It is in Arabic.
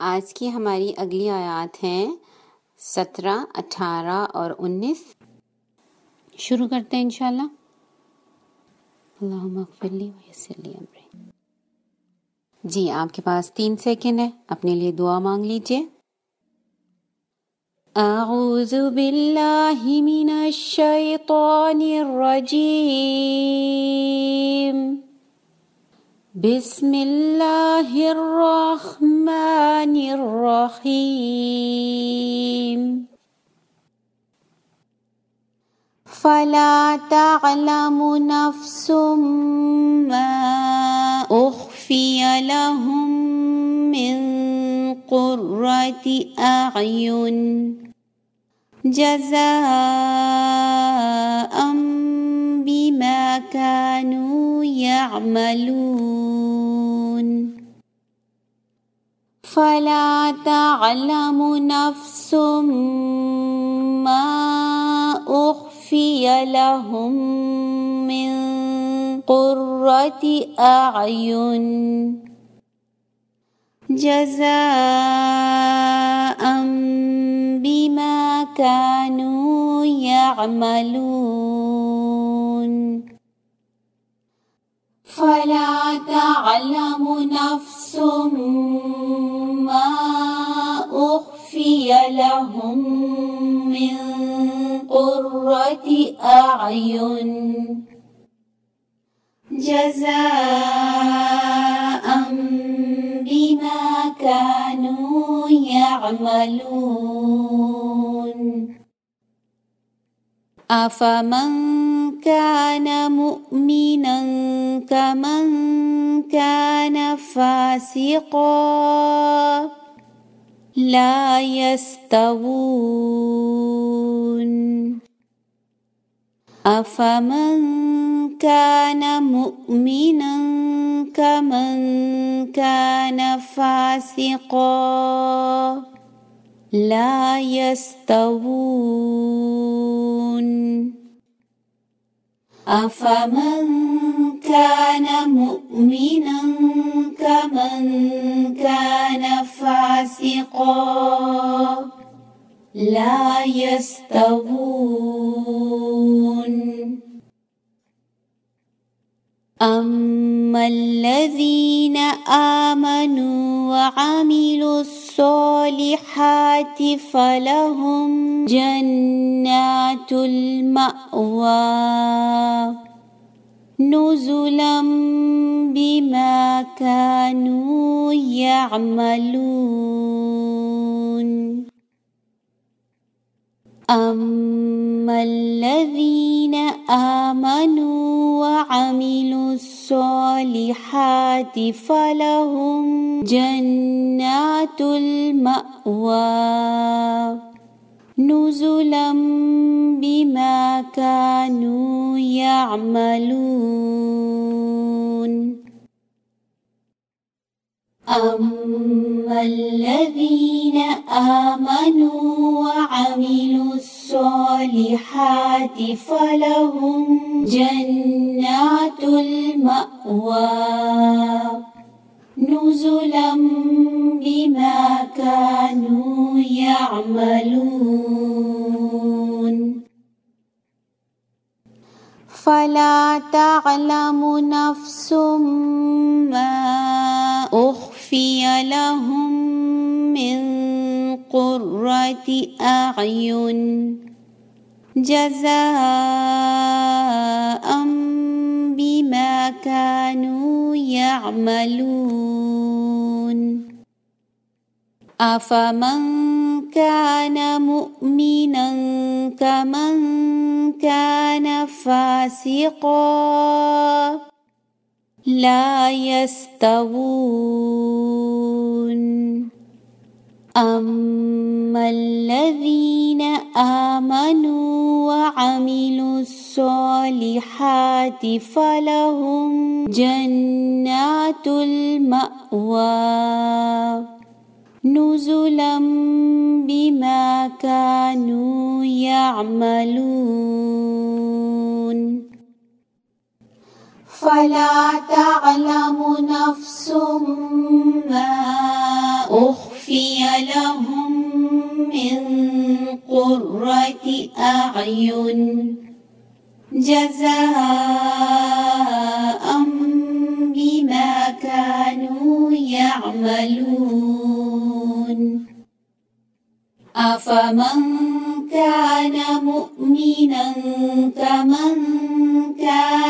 आज की हमारी अगली आयत हैं सत्रह अठारह और उन्नीस शुरू करते हैं इंशाल्लाह जी आपके पास तीन सेकंड है अपने लिए दुआ मांग लीजिए أعوذ بالله من الشيطان الرجيم بسم الله الرحمن الرحيم. فلا تعلم نفس ما أخفي لهم من قرة أعين. جزاء كانوا يعملون. فلا تعلم نفس ما أخفي لهم من قرة أعين. جزاء بما كانوا يعملون. فلا تعلم نفس ما أخفي لهم من قرة أعين. جزاء بما كانوا يعملون. أفمن كان مؤمنا كمن كان فاسقا. لا يستوون. أفمن كان مؤمنا كمن كان فاسقا. لا يستوون. أفمن كان مؤمنا كمن كان فاسقا لا يستوون. أما الذين آمنوا وعملوا الصالحات فلهم جنات المأوى. نزلا بما كانوا يعملون. أما الذين آمنوا وعملوا الصالحات فلهم جنات المأوى. نزلا بما كانوا يعملون. الذين آمنوا وعملوا الصالحات فلهم جنات المأوى. نزلا بما كانوا يعملون. فلا تعلم نفس ما أخفي لهم من قرة أعين جزاء بما كانوا يعملون. أفمن كان مؤمنا كمن كان فاسقا؟ لا يستوون. أما الذين آمنوا وعملوا الصالحات فلهم جنات المأوى. نزلا بما كانوا يعملون. فلا تعلم نفس ما أخفي لهم من قرة أعين جزاء بما كانوا يعملون. أفمن كان مؤمنا كمن كان